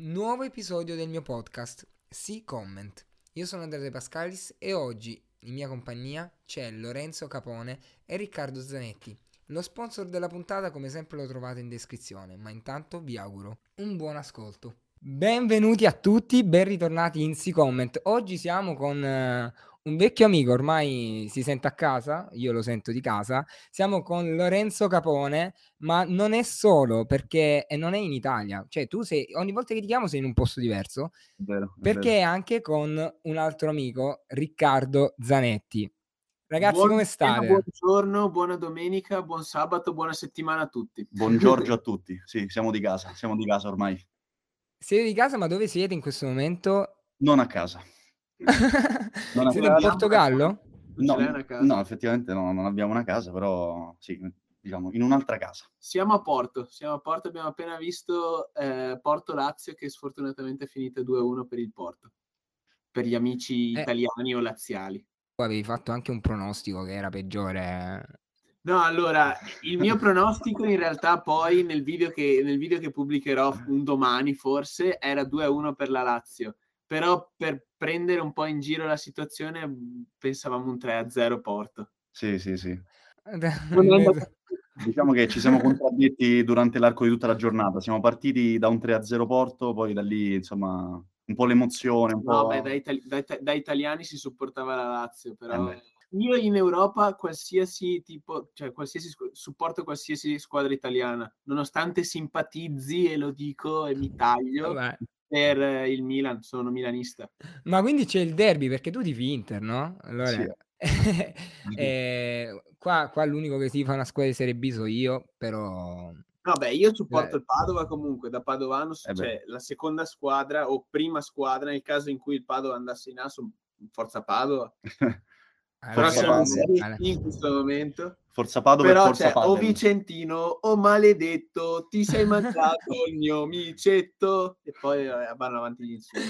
Nuovo episodio del mio podcast, Sì Comment. Io sono Andrea De Pascalis e oggi in mia compagnia c'è Lorenzo Capone e Riccardo Zanetti. Lo sponsor della puntata come sempre lo trovate in descrizione, ma intanto vi auguro un buon ascolto. Benvenuti a tutti, ben ritornati in Sì Comment. Oggi siamo con eh, un vecchio amico, ormai si sente a casa, io lo sento di casa. Siamo con Lorenzo Capone, ma non è solo perché e non è in Italia, cioè tu sei ogni volta che ti chiamo sei in un posto diverso, Vero, è perché vero. è anche con un altro amico, Riccardo Zanetti. Ragazzi, Buon come state? Buongiorno, buona domenica, buon sabato, buona settimana a tutti. Buongiorno a tutti. Sì, siamo di casa, siamo di casa ormai. Siete di casa, ma dove siete in questo momento? Non a casa. Non Siete in. Portogallo? No, no, effettivamente no, non abbiamo una casa, però sì, diciamo, in un'altra casa. Siamo a Porto, siamo a Porto, abbiamo appena visto eh, Porto-Lazio che sfortunatamente è finita 2-1 per il Porto, per gli amici Eh. italiani o laziali. Avevi fatto anche un pronostico che era peggiore. No, allora, il mio pronostico in realtà poi nel video che, nel video che pubblicherò un domani forse era 2-1 per la Lazio, però per prendere un po' in giro la situazione mh, pensavamo un 3-0 Porto. Sì, sì, sì. Diciamo che ci siamo contraddetti durante l'arco di tutta la giornata. Siamo partiti da un 3-0 Porto, poi da lì, insomma, un po' l'emozione, un No, po'... beh, da, itali- da ita- da italiani si supportava la Lazio, però Eh io in Europa qualsiasi tipo, cioè qualsiasi supporto qualsiasi squadra italiana, nonostante simpatizzi e lo dico e mi taglio Vabbè. Per eh, il Milan, sono milanista. Ma quindi c'è il derby perché tu tifi Inter, no? Allora, Sì. eh, qua, qua l'unico che si fa una squadra di Serie B so io, però No, beh, io supporto Eh. il Padova comunque, da padovano, Eh cioè la seconda squadra o prima squadra nel caso in cui il Padova andasse in A, sono Forza Padova. eh, Però Forza siamo in Padova. Questo momento. Forza Padova e Però Forza c'è o Padel. Vicentino o maledetto, ti sei mangiato il mio micetto e poi eh, vanno avanti gli insulti.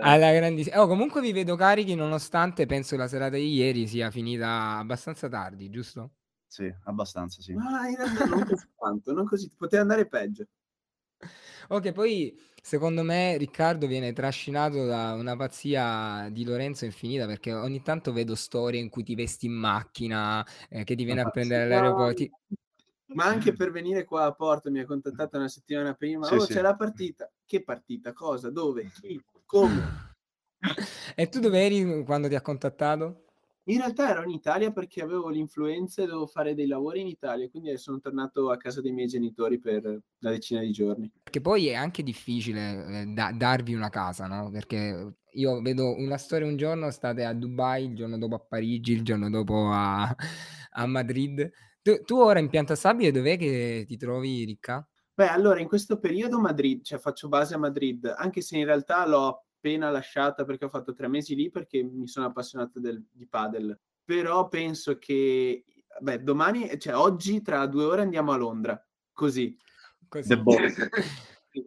Alla grandissima. Oh, comunque vi vedo carichi nonostante penso la serata di ieri sia finita abbastanza tardi, giusto? Sì, abbastanza, sì. Ma in realtà non così tanto, non così, poteva andare peggio. Ok, poi secondo me Riccardo viene trascinato da una pazzia di Lorenzo infinita perché ogni tanto vedo storie in cui ti vesti in macchina, eh, che ti viene a prendere all'aeroporto. ti- Ma anche per venire qua a Porto mi ha contattato una settimana prima. Sì, oh, sì. c'è la partita. Che partita? Cosa? Dove? Chi? Come? E tu dove eri quando ti ha contattato? In realtà ero in Italia perché avevo l'influenza e dovevo fare dei lavori in Italia, quindi sono tornato a casa dei miei genitori per una decina di giorni. Perché poi è anche difficile eh, da- darvi una casa, no? Perché io vedo una storia un giorno, state a Dubai, il giorno dopo a Parigi, il giorno dopo a, a Madrid. Tu, tu ora in pianta stabile dov'è che ti trovi, Ricca? Beh, allora in questo periodo Madrid, cioè faccio base a Madrid, anche se in realtà l'ho appena lasciata perché ho fatto tre mesi lì perché mi sono appassionato del- di padel. Però penso che, beh, domani, cioè oggi tra due ore andiamo a Londra, così. Così. The Boss. Sì.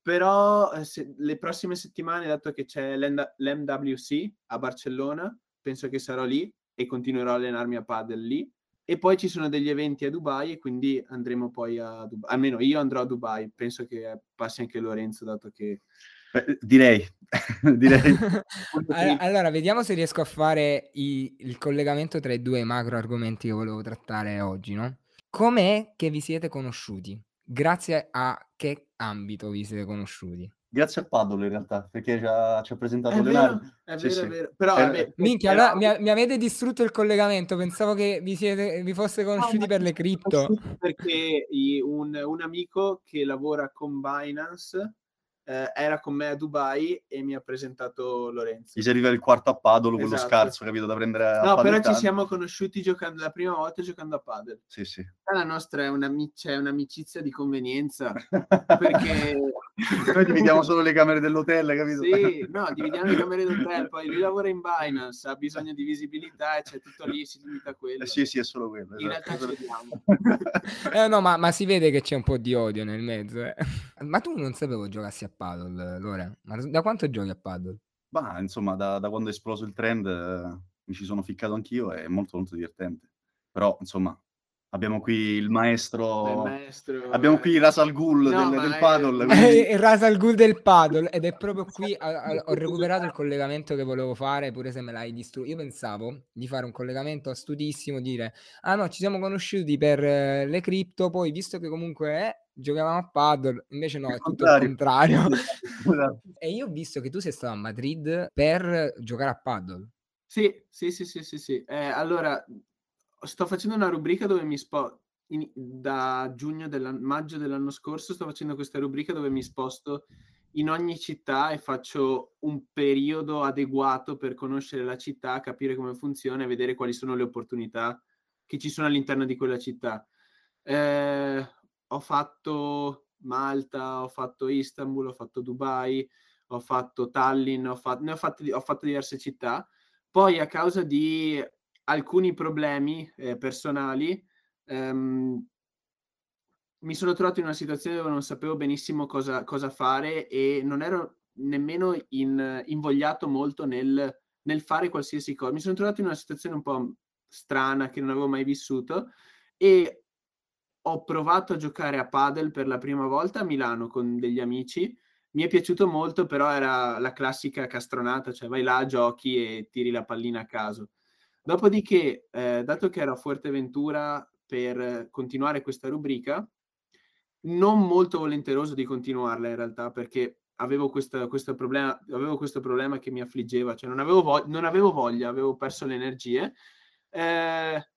Però eh, se- le prossime settimane, dato che c'è l'MWC a Barcellona, penso che sarò lì e continuerò a allenarmi a padel lì. E poi ci sono degli eventi a Dubai e quindi andremo poi a Dubai. Almeno io andrò a Dubai. Penso che passi anche Lorenzo, dato che... Eh, direi, direi. All- Allora, vediamo se riesco a fare i- il collegamento tra i due macro argomenti che volevo trattare oggi, no? Com'è che vi siete conosciuti? Grazie a che ambito vi siete conosciuti? Grazie a Padolo in realtà, perché ci ha, ci ha presentato È Leonardo. vero, è Sì, vero, sì. è vero. Però, Eh, vabbè, Minchia, però- allora mi, mi avete distrutto il collegamento. Pensavo che vi, siete, vi foste conosciuti No, per le cripto. Perché un, un amico che lavora con Binance eh, era con me a Dubai e mi ha presentato Lorenzo. Gli serviva il quarto a Padolo, quello Esatto. scarso, capito, da prendere a No, però ci siamo conosciuti giocando la prima volta giocando a padel. Sì, sì. La nostra è un'ami- c'è un'amicizia di convenienza perché Noi dividiamo solo le camere dell'hotel, capito? sì, no, dividiamo le camere d'hotel, poi lui lavora in Binance, ha bisogno di visibilità e c'è tutto lì, si limita a quello. Eh, sì, sì, è solo quello. In esatto. realtà ci vediamo. Eh, no, ma, ma si vede che c'è un po' di odio nel mezzo. eh. Ma tu non sapevo giocassi a paddle, Lore? Ma da quanto giochi a paddle? Ma insomma, da, da quando è esploso il trend eh, mi ci sono ficcato anch'io, è molto molto divertente. Però, insomma, Abbiamo qui il maestro, maestro, abbiamo qui Ras Al Ghul No, del, del è- paddle. Quindi- Eh, Ras al Ghul del paddle ed è proprio qui a- a- ho recuperato il collegamento che volevo fare pure se me l'hai distrutto io pensavo di fare un collegamento astutissimo dire ah no ci siamo conosciuti per eh, le cripto poi visto che comunque eh, giocavamo a paddle invece no Il è tutto il contrario Esatto. e io ho visto che tu sei stato a Madrid per giocare a paddle Sì, sì, sì, sì, sì, sì. Eh, allora, sto facendo una rubrica dove mi spo... in- da giugno della... maggio dell'anno scorso sto facendo questa rubrica dove mi sposto in ogni città e faccio un periodo adeguato per conoscere la città, capire come funziona e vedere quali sono le opportunità che ci sono all'interno di quella città. Eh, ho fatto Malta, ho fatto Istanbul, ho fatto Dubai, ho fatto Tallinn, ho fatto, ne ho fatte, ho fatto diverse città. Poi a causa di alcuni problemi eh, personali ehm, mi sono trovato in una situazione dove non sapevo benissimo cosa, cosa fare e non ero nemmeno in- invogliato molto nel, nel fare qualsiasi cosa. Mi sono trovato in una situazione un po' strana che non avevo mai vissuto e ho provato a giocare a padel per la prima volta a Milano con degli amici. Mi è piaciuto molto, però era la classica castronata, cioè vai là, giochi e tiri la pallina a caso. Dopodiché, eh, dato che ero a Fuerteventura per continuare questa rubrica, non molto volenteroso di continuarla in realtà, perché avevo questo, questo, problema, avevo questo problema che mi affliggeva, cioè non avevo, vo- non avevo voglia, avevo perso le energie. Eh,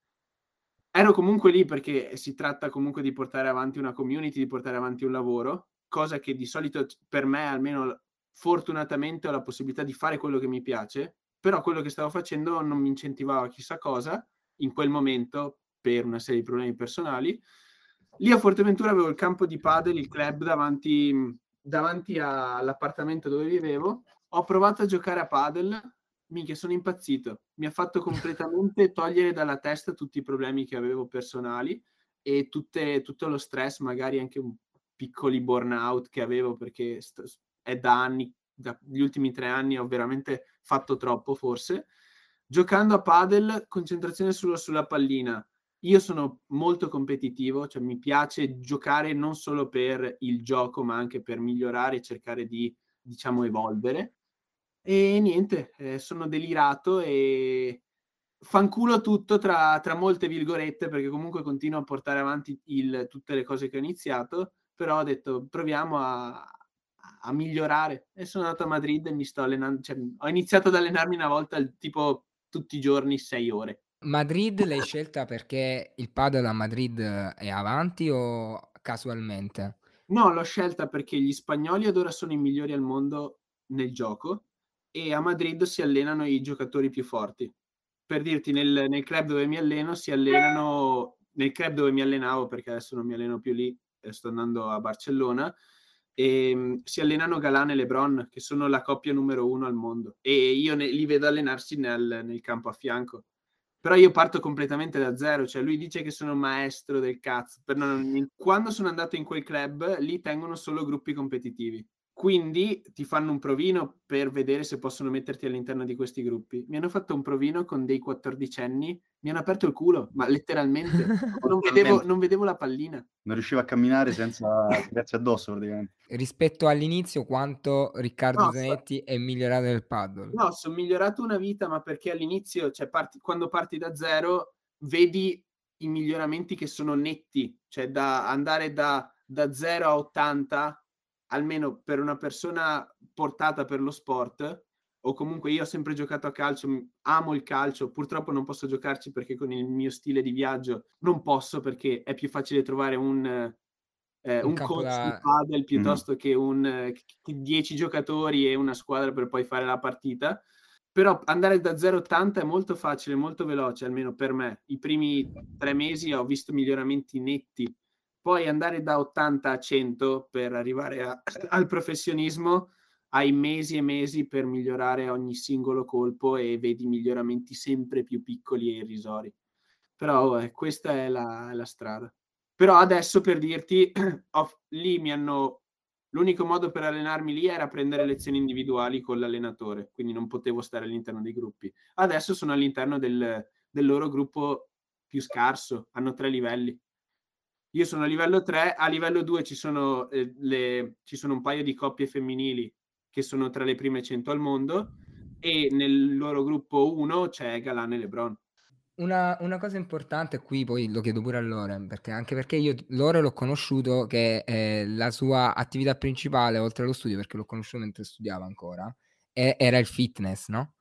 ero comunque lì perché si tratta comunque di portare avanti una community, di portare avanti un lavoro, cosa che di solito per me, almeno fortunatamente, ho la possibilità di fare quello che mi piace, però quello che stavo facendo non mi incentivava chissà cosa in quel momento per una serie di problemi personali. Lì a Forteventura avevo il campo di padel, il club davanti, davanti all'appartamento dove vivevo. Ho provato a giocare a padel, minchia, sono impazzito. Mi ha fatto completamente togliere dalla testa tutti i problemi che avevo personali e tutte, tutto lo stress, magari anche un piccoli burnout che avevo perché st- è da anni, dagli ultimi tre anni ho veramente fatto troppo forse. Giocando a padel, concentrazione solo sulla pallina. Io sono molto competitivo, cioè mi piace giocare non solo per il gioco, ma anche per migliorare e cercare di, diciamo, evolvere. E niente, eh, sono delirato e fanculo tutto tra, tra, molte virgolette, perché comunque continuo a portare avanti il, tutte le cose che ho iniziato, però ho detto proviamo a, a migliorare. E sono andato a Madrid e mi sto allenando, cioè, ho iniziato ad allenarmi una volta, tipo tutti i giorni, sei ore. Madrid l'hai scelta perché il padel a Madrid è avanti o casualmente? No, l'ho scelta perché gli spagnoli ad ora sono i migliori al mondo nel gioco e a Madrid si allenano i giocatori più forti. Per dirti, nel, nel club dove mi alleno si allenano, nel club dove mi allenavo, perché adesso non mi alleno più lì, sto andando a Barcellona, e, um, si allenano Galan e Lebron, che sono la coppia numero uno al mondo, e io ne, li vedo allenarsi nel, nel campo a fianco. Però io parto completamente da zero, cioè lui dice che sono maestro del cazzo, non... quando sono andato in quel club lì tengono solo gruppi competitivi, quindi ti fanno un provino per vedere se possono metterti all'interno di questi gruppi. Mi hanno fatto un provino con dei quattordicenni, mi hanno aperto il culo, ma letteralmente, non, vedevo, non vedevo la pallina. Non riuscivo a camminare senza tirarsi addosso praticamente. Rispetto all'inizio, quanto Riccardo No, Zanetti è migliorato nel paddle? No, sono migliorato una vita, ma perché all'inizio, cioè parti, quando parti da zero, vedi i miglioramenti che sono netti, cioè da andare da, da 0 a 80, almeno per una persona portata per lo sport, o comunque io ho sempre giocato a calcio, amo il calcio, purtroppo non posso giocarci perché con il mio stile di viaggio non posso perché è più facile trovare un, eh, un, un coach da... di padel piuttosto mm. che un 10 giocatori e una squadra per poi fare la partita. Però andare da 0-80 è molto facile, molto veloce, almeno per me. I primi tre mesi ho visto miglioramenti netti. Poi andare da 80 a 100 per arrivare a, al professionismo hai mesi e mesi per migliorare ogni singolo colpo e vedi miglioramenti sempre più piccoli e irrisori. Però eh, questa è la, la, strada. Però adesso per dirti, ho, lì mi hanno... L'unico modo per allenarmi lì era prendere lezioni individuali con l'allenatore, quindi non potevo stare all'interno dei gruppi. Adesso sono all'interno del, del loro gruppo più scarso, hanno tre livelli. Io sono a livello 3, a livello 2 ci sono, eh, le, ci sono un paio di coppie femminili che sono tra le prime 100 al mondo e nel loro gruppo 1 c'è Galan e Lebron. Una, una, cosa importante, qui poi lo chiedo pure a Lore, perché anche perché io Lore l'ho conosciuto che eh, la sua attività principale, oltre allo studio, perché l'ho conosciuto mentre studiava ancora, è, era il fitness, no?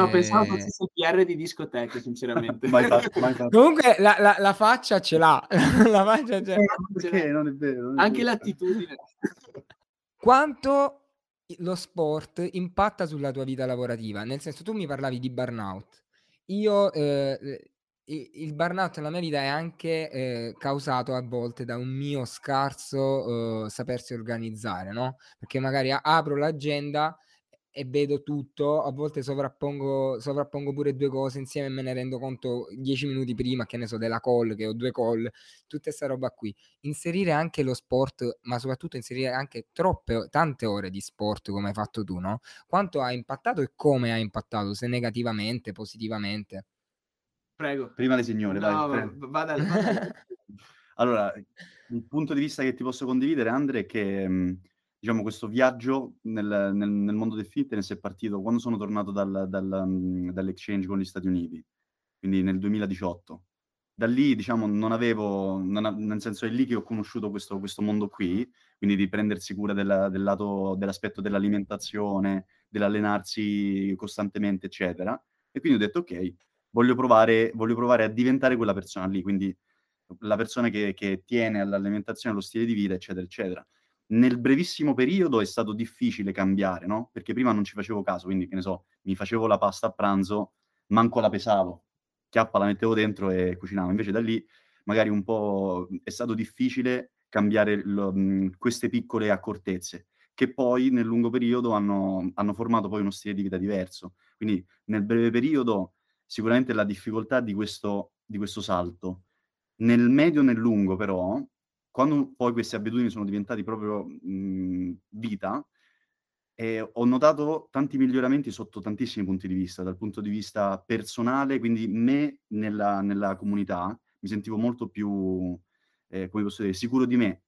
No, eh... pensavo fosse il PR di discoteche, sinceramente. mai fatto, mai fatto. Comunque la, la, la, faccia ce l'ha. la faccia ce l'ha. Perché non è vero. Non è anche vero. l'attitudine. Quanto lo sport impatta sulla tua vita lavorativa? Nel senso, tu mi parlavi di burnout io, ehm, il burnout nella mia vita è anche, ehm, causato a volte da un mio scarso, uhm, sapersi organizzare, no, perché magari apro l'agenda e vedo tutto, a volte sovrappongo sovrappongo pure due cose insieme e me ne rendo conto dieci minuti prima, che ne so, della call, che ho due call, tutta 'sta roba qui. Inserire anche lo sport, ma soprattutto inserire anche troppe tante ore di sport come hai fatto tu, no, quanto ha impattato e come ha impattato, se negativamente, positivamente? Prego. Prima le signore, no, vai. Vada, vada. allora, il punto di vista che ti posso condividere, Andre, è che... Mhmm, diciamo, questo viaggio nel, nel, nel, mondo del fitness è partito quando sono tornato dal, dal, dall'exchange con gli Stati Uniti, quindi nel 2018. Da lì, diciamo, non avevo, non nel senso è lì che ho conosciuto questo, questo mondo qui, quindi di prendersi cura della, del lato, dell'aspetto dell'alimentazione, dell'allenarsi costantemente, eccetera. E quindi ho detto, ok, voglio provare, voglio provare a diventare quella persona lì, quindi la persona che, che tiene all'alimentazione, allo stile di vita, eccetera, eccetera nel brevissimo periodo è stato difficile cambiare, no? Perché prima non ci facevo caso, quindi che ne so, mi facevo la pasta a pranzo, manco la pesavo, chiappa la mettevo dentro e cucinavo. Invece da lì magari un po' è stato difficile cambiare lo, mh, queste piccole accortezze, che poi nel lungo periodo hanno, hanno formato poi uno stile di vita diverso. Quindi nel breve periodo sicuramente la difficoltà di questo, di questo salto. Nel medio e nel lungo però quando poi queste abitudini sono diventate proprio mh, vita, eh, ho notato tanti miglioramenti sotto tantissimi punti di vista, dal punto di vista personale, quindi me nella, nella comunità mi sentivo molto più, eh, come posso dire, sicuro di me,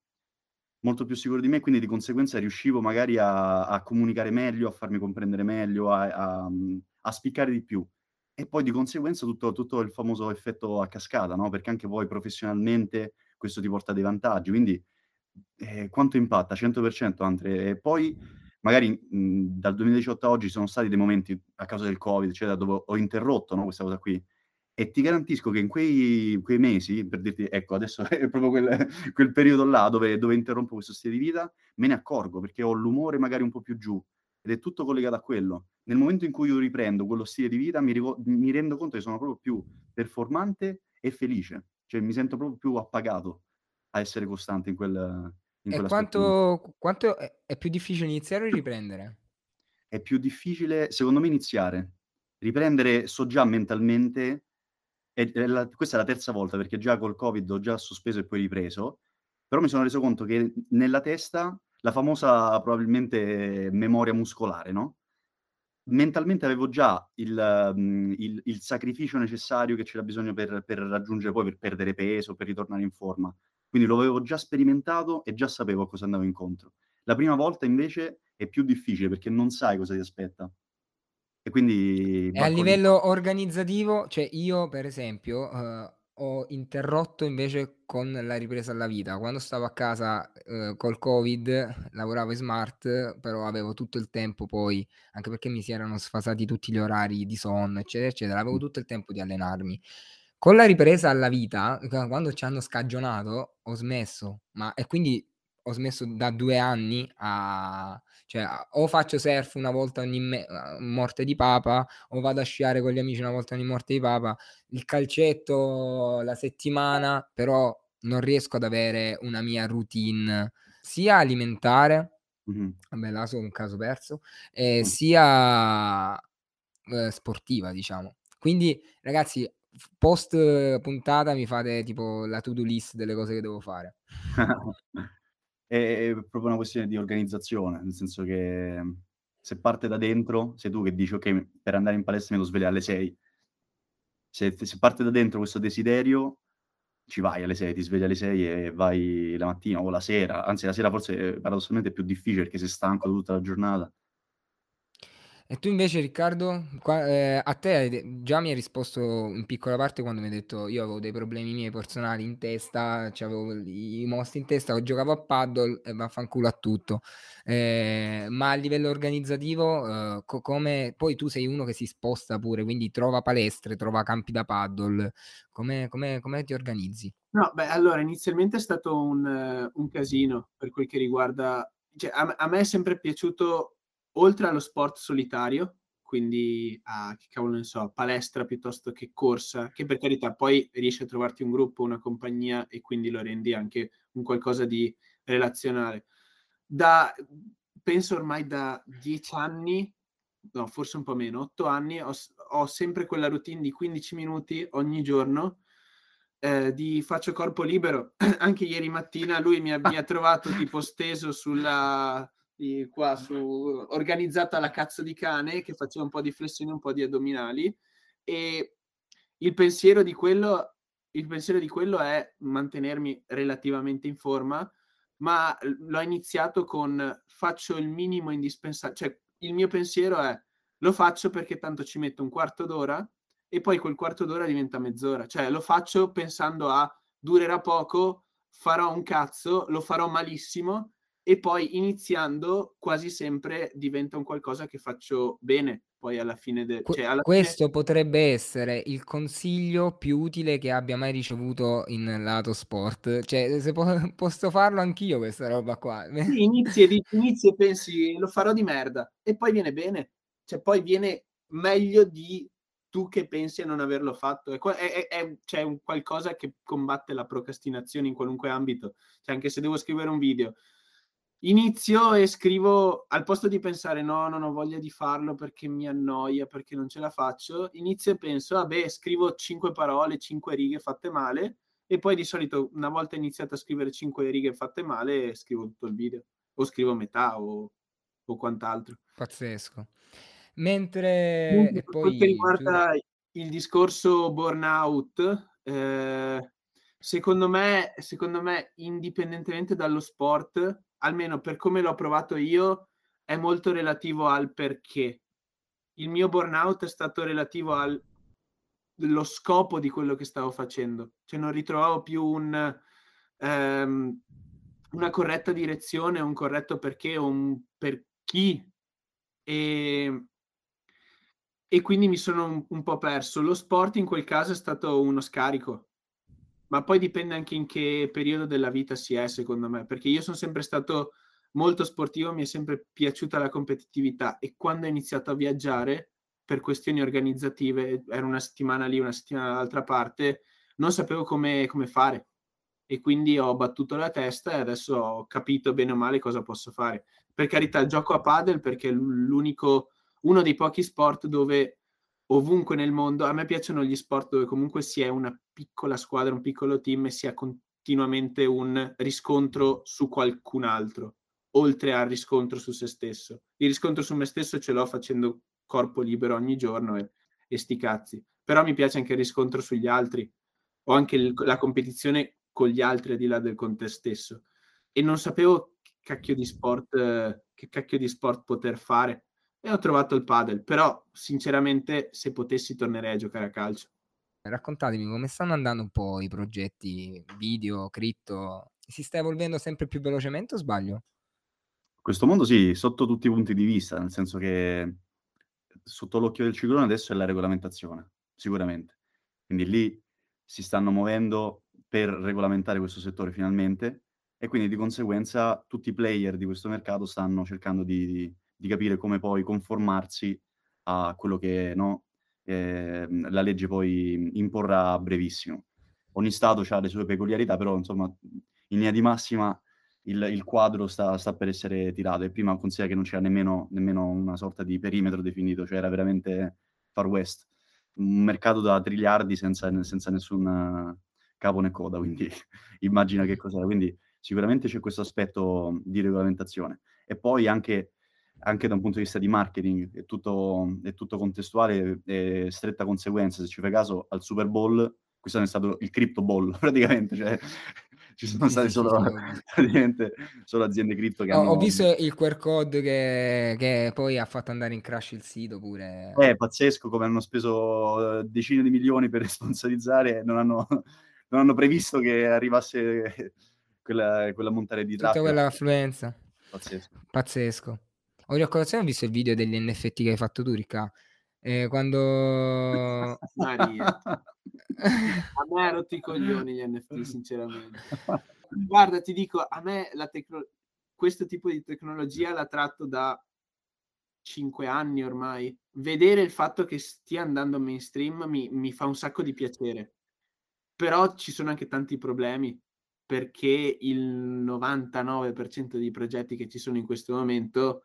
molto più sicuro di me, quindi di conseguenza riuscivo magari a, a comunicare meglio, a farmi comprendere meglio, a, a, a, spiccare di più. E poi di conseguenza tutto, tutto il famoso effetto a cascata, no? Perché anche poi professionalmente questo ti porta dei vantaggi. Quindi eh, quanto impatta? 100% Andre. E poi magari mh, dal 2018 a oggi sono stati dei momenti a causa del Covid, eccetera, dove ho interrotto no, questa cosa qui. E ti garantisco che in quei, quei, mesi, per dirti, ecco, adesso è proprio quel, quel periodo là dove, dove interrompo questo stile di vita, me ne accorgo perché ho l'umore magari un po' più giù ed è tutto collegato a quello. Nel momento in cui io riprendo quello stile di vita, mi, mi rendo conto che sono proprio più performante e felice. Cioè mi sento proprio più appagato a essere costante in quel in E quanto, quanto è, più difficile iniziare o riprendere? È più difficile, secondo me, iniziare. Riprendere so già mentalmente, è, è la, questa è la terza volta perché già col Covid ho già sospeso e poi ripreso, però mi sono reso conto che nella testa la famosa probabilmente memoria muscolare, no? Mentalmente avevo già il, mhmm, il, il, sacrificio necessario che c'era bisogno per, per, raggiungere poi, per perdere peso, per ritornare in forma. Quindi lo avevo già sperimentato e già sapevo a cosa andavo incontro. La prima volta invece è più difficile perché non sai cosa ti aspetta. E quindi... E a livello organizzativo, cioè io per esempio... Uh ho interrotto invece con la ripresa alla vita. Quando stavo a casa eh, col Covid, lavoravo in smart, però avevo tutto il tempo poi, anche perché mi si erano sfasati tutti gli orari di sonno, eccetera, eccetera, avevo tutto il tempo di allenarmi. Con la ripresa alla vita, quando ci hanno scagionato, ho smesso, ma e quindi ho smesso da due anni a cioè o faccio surf una volta ogni me- morte di papa o vado a sciare con gli amici una volta ogni morte di papa. Il calcetto la settimana però non riesco ad avere una mia routine sia alimentare mm-hmm. vabbè là sono un caso perso eh, sia eh, sportiva diciamo. Quindi ragazzi post puntata mi fate tipo la to do list delle cose che devo fare È proprio una questione di organizzazione, nel senso che se parte da dentro, sei tu che dici: "Okay, per andare in palestra mi devo svegliare alle 6". se, se parte da dentro questo desiderio, ci vai alle 6, ti svegli alle 6 e vai la mattina o la sera, anzi la sera forse paradossalmente è più difficile perché sei stanco tutta la giornata. E tu invece Riccardo, qua, eh, a te già mi hai risposto in piccola parte quando mi hai detto io avevo dei problemi miei personali in testa, cioè avevo i mostri in testa, giocavo a paddle e vaffanculo a tutto. Eh, ma a livello organizzativo, eh, co- come poi tu sei uno che si sposta pure, quindi trova palestre, trova campi da paddle, come, come, come ti organizzi? No, beh, allora inizialmente è stato un, uh, un casino per quel che riguarda, cioè, a, a me è sempre piaciuto oltre allo sport solitario, quindi a che cavolo ne so, palestra piuttosto che corsa, che per carità poi riesci a trovarti un gruppo, una compagnia e quindi lo rendi anche un qualcosa di relazionale. Da, penso ormai da dieci anni, no, forse un po' meno, otto anni, ho, ho sempre quella routine di 15 minuti ogni giorno eh, di faccio corpo libero. Anche ieri mattina lui mi ha, mi ha trovato tipo steso sulla, qua su organizzata la cazzo di cane che faceva un po' di flessioni, un po' di addominali. E il pensiero di quello pensiero di quello è mantenermi relativamente in forma, ma l'ho iniziato con faccio il minimo indispensabile, cioè il mio pensiero è lo faccio perché tanto ci metto un quarto d'ora e poi quel quarto d'ora diventa mezz'ora, cioè lo faccio pensando a durerà poco, farò un cazzo, lo farò malissimo e poi iniziando quasi sempre diventa un qualcosa che faccio bene poi alla fine del cioè alla questo fine... potrebbe essere il consiglio più utile che abbia mai ricevuto in lato sport. Cioè se po- posso farlo anch'io questa roba qua. Sì, inizi, e, inizi e pensi lo farò di merda e poi viene bene. Cioè poi viene meglio di tu che pensi a non averlo fatto. È, è, è cioè un qualcosa che combatte la procrastinazione in qualunque ambito. Cioè anche se devo scrivere un video inizio e scrivo al posto di pensare no, non ho voglia di farlo perché mi annoia, perché non ce la faccio, inizio e penso, vabbè, ah, scrivo cinque parole, cinque righe fatte male e poi di solito una volta iniziato a scrivere cinque righe fatte male, scrivo tutto il video o scrivo metà o, o quant'altro. Pazzesco. Mentre e poi per riguarda tu... il discorso burnout, eh, secondo me, secondo me, indipendentemente dallo sport, almeno per come l'ho provato io, è molto relativo al perché. Il mio burnout è stato relativo al lo scopo di quello che stavo facendo, cioè non ritrovavo più un, um, una corretta direzione, un corretto perché, un per chi. E, e quindi mi sono un, un po' perso. Lo sport in quel caso è stato uno scarico, ma poi dipende anche in che periodo della vita si è, secondo me, perché io sono sempre stato molto sportivo, mi è sempre piaciuta la competitività e quando ho iniziato a viaggiare per questioni organizzative, era una settimana lì, una settimana dall'altra parte, non sapevo come, come fare e quindi ho battuto la testa e adesso ho capito bene o male cosa posso fare. Per carità, gioco a padel perché è l'unico, uno dei pochi sport dove ovunque nel mondo. A me piacciono gli sport dove comunque si è una piccola squadra, un piccolo team e si ha continuamente un riscontro su qualcun altro, oltre al riscontro su se stesso. Il riscontro su me stesso ce l'ho facendo corpo libero ogni giorno e, e sti cazzi. Però mi piace anche il riscontro sugli altri o anche il, la competizione con gli altri al di là del con te stesso. E non sapevo che cacchio di sport, che cacchio di sport poter fare e ho trovato il padel, però sinceramente se potessi tornerei a giocare a calcio. Raccontatemi come stanno andando un po' i progetti video, cripto, si sta evolvendo sempre più velocemente o sbaglio? Questo mondo sì, sotto tutti i punti di vista, nel senso che sotto l'occhio del ciclone adesso è la regolamentazione, sicuramente. Quindi lì si stanno muovendo per regolamentare questo settore finalmente e quindi di conseguenza tutti i player di questo mercato stanno cercando di, di di capire come poi conformarsi a quello che no, eh, la legge poi imporrà a brevissimo. Ogni Stato ha le sue peculiarità, però insomma in linea di massima il, il quadro sta, sta, per essere tirato e prima considera che non c'era nemmeno, nemmeno, una sorta di perimetro definito, cioè era veramente far west, un mercato da triliardi senza, senza nessun capo né coda, quindi immagina che cos'è. Quindi sicuramente c'è questo aspetto di regolamentazione. E poi anche anche da un punto di vista di marketing, è tutto, è tutto contestuale e stretta conseguenza. Se ci fai caso, al Super Bowl, questo è stato il Crypto Bowl, praticamente, cioè ci sono state solo, solo aziende cripto che Ho, hanno... ho visto il QR code che, che poi ha fatto andare in crash il sito pure. È pazzesco come hanno speso eh, decine di milioni per sponsorizzare non hanno, non hanno previsto che arrivasse quella, quella montare di Tutta traffico. quella affluenza. Pazzesco. Pazzesco. Ora a colazione ho visto il video degli NFT che hai fatto tu, Ricca. Eh, quando... Maria. A me ha rotto i coglioni gli NFT, sinceramente. Guarda, ti dico, a me la tecno- questo tipo di tecnologia la tratto da cinque anni ormai. Vedere il fatto che stia andando mainstream mi, mi fa un sacco di piacere. Però ci sono anche tanti problemi perché il 99% dei progetti che ci sono in questo momento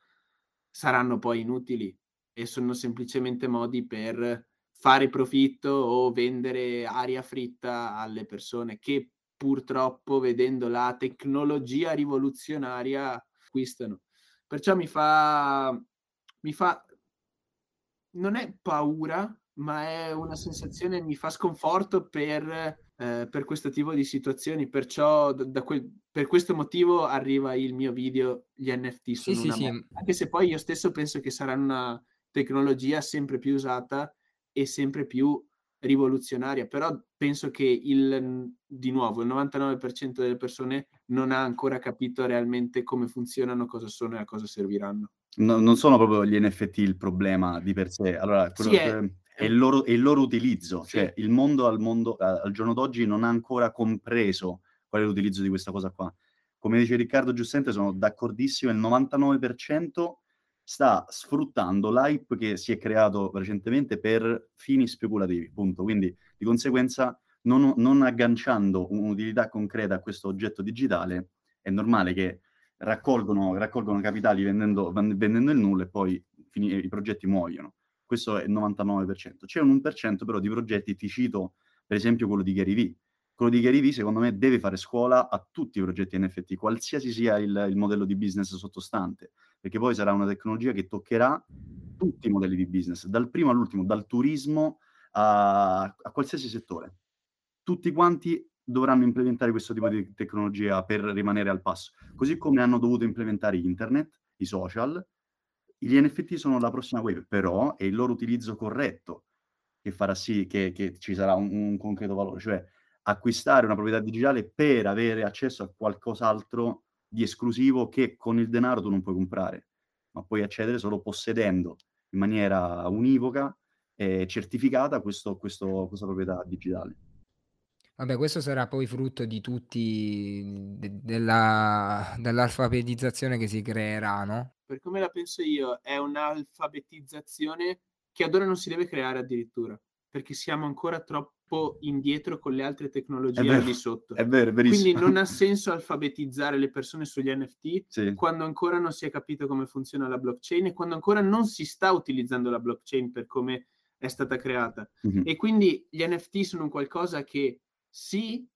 saranno poi inutili e sono semplicemente modi per fare profitto o vendere aria fritta alle persone che purtroppo vedendo la tecnologia rivoluzionaria acquistano. Perciò mi fa mi fa non è paura, ma è una sensazione mi fa sconforto per, eh, per questo tipo di situazioni. Perciò da, da quel, per questo motivo arriva il mio video gli NFT Sì, sono sì, una sì. merda. Anche se poi io stesso penso che sarà una tecnologia sempre più usata e sempre più rivoluzionaria, però penso che il di nuovo il 99% delle persone non ha ancora capito realmente come funzionano, cosa sono e a cosa serviranno. No- non sono proprio gli NFT il problema di per sé. Allora, quello Sì, che- è, il loro, è il loro utilizzo. Sì. Cioè, il mondo al, mondo al giorno d'oggi non ha ancora compreso qual è l'utilizzo di questa cosa qua. Come dice Riccardo giustamente, sono d'accordissimo, il 99% sta sfruttando l'hype che si è creato recentemente per fini speculativi, punto. Quindi, di conseguenza, non, non agganciando un'utilità concreta a questo oggetto digitale, è normale che raccolgono, raccolgono capitali vendendo, vendendo il nulla e poi fini- i progetti muoiono. Questo è il 99%. C'è un 1% però di progetti, ti cito per esempio quello di Gary Vee. Quello di Gary Vee secondo me deve fare scuola a tutti i progetti NFT, qualsiasi sia il, il modello di business sottostante, perché poi sarà una tecnologia che toccherà tutti i modelli di business, dal primo all'ultimo, dal turismo a, a qualsiasi settore. Tutti quanti dovranno implementare questo tipo di tecnologia per rimanere al passo, così come hanno dovuto implementare internet, i social. Gli NFT sono la prossima wave, però è il loro utilizzo corretto che farà sì che, che ci sarà un, un concreto valore, cioè acquistare una proprietà digitale per avere accesso a qualcos'altro di esclusivo che con il denaro tu non puoi comprare, ma puoi accedere solo possedendo in maniera univoca e certificata questo- questo- questa proprietà digitale. Vabbè, questo sarà poi frutto di tutti, de- della, dell'alfabetizzazione che si creerà, no? Per come la penso io, è un'alfabetizzazione che ad ora non si deve creare addirittura, perché siamo ancora troppo indietro con le altre tecnologie vero, al di sotto. È vero, è verissimo. Quindi non ha senso alfabetizzare le persone sugli NFT Sì. quando ancora non si è capito come funziona la blockchain e quando ancora non si sta utilizzando la blockchain per come è stata creata. Mhm. E quindi gli NFT sono un qualcosa che sì,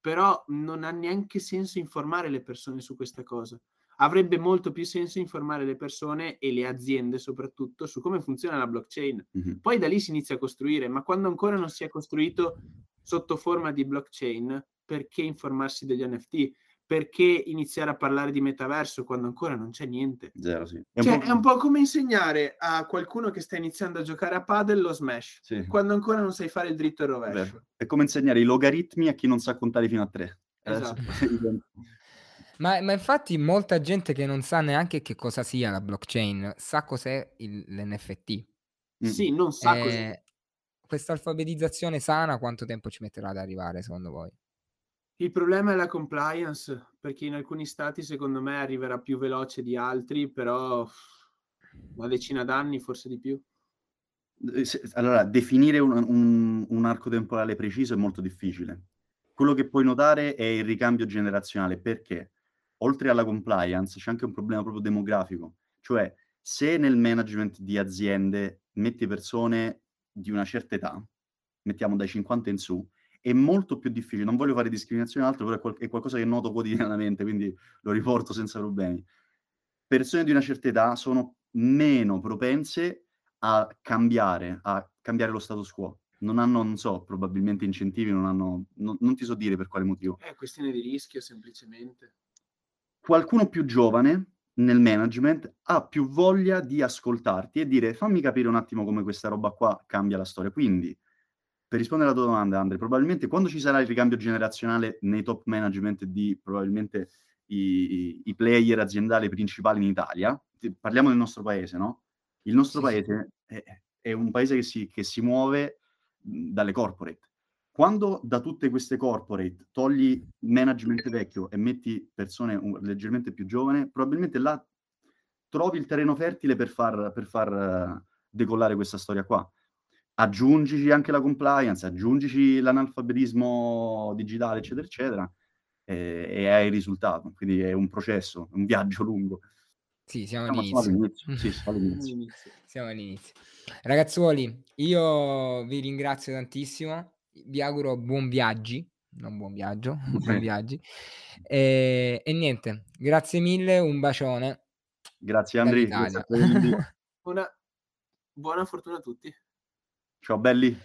però non ha neanche senso informare le persone su questa cosa. Avrebbe molto più senso informare le persone e le aziende soprattutto su come funziona la blockchain. Mhm. Poi da lì si inizia a costruire, ma quando ancora non si è costruito sotto forma di blockchain, perché informarsi degli NFT? Perché iniziare a parlare di metaverso quando ancora non c'è niente? Zero, sì. È un Cioè, po'- è un po' come insegnare a qualcuno che sta iniziando a giocare a padel lo smash, sì, quando ancora non sai fare il dritto e il rovescio. vero. È come insegnare i logaritmi a chi non sa contare fino a tre. Esatto. Ma, ma infatti molta gente che non sa neanche che cosa sia la blockchain sa cos'è il- l'NFT. Mm. Sì, non sa cos'è. Eh, questa alfabetizzazione sana quanto tempo ci metterà ad arrivare secondo voi? Il problema è la compliance, perché in alcuni stati secondo me arriverà più veloce di altri, però una decina d'anni, forse di più. Eh, Allora, definire un, un- un arco temporale preciso è molto difficile. Quello che puoi notare è il ricambio generazionale, perché oltre alla compliance c'è anche un problema proprio demografico, cioè se nel management di aziende metti persone di una certa età, mettiamo dai 50 in su, è molto più difficile, non voglio fare discriminazione altro, però è, qual- è qualcosa che noto quotidianamente, quindi lo riporto senza problemi. Persone di una certa età sono meno propense a cambiare, a cambiare lo status quo. Non hanno, non so, probabilmente incentivi, non hanno non non ti so dire per quale motivo. È questione di rischio semplicemente. Qualcuno più giovane nel management ha più voglia di ascoltarti e dire: "Fammi capire un attimo come questa roba qua cambia la storia". Quindi, per rispondere alla tua domanda Andre, probabilmente quando ci sarà il ricambio generazionale nei top management di probabilmente i i player aziendali principali in Italia, parliamo del nostro paese, no, il nostro Sì, sì. paese è è è un paese che si che si muove, dalle corporate. Quando da tutte queste corporate togli management vecchio e metti persone un leggermente più giovane, probabilmente là trovi il terreno fertile per far per far decollare questa storia qua. Aggiungici anche la compliance, aggiungici l'analfabetismo digitale, eccetera, eccetera, e e hai il risultato. Quindi è un processo, un viaggio lungo. Sì, siamo siamo all'inizio. Sì, siamo. All'inizio. Siamo all'inizio. Ragazzuoli, io vi ringrazio tantissimo, vi auguro buon viaggi, non buon viaggio, buon viaggi. Ehm, e niente, grazie mille, un bacione Grazie Andri, grazie. Una buona fortuna a tutti. Ciao belli.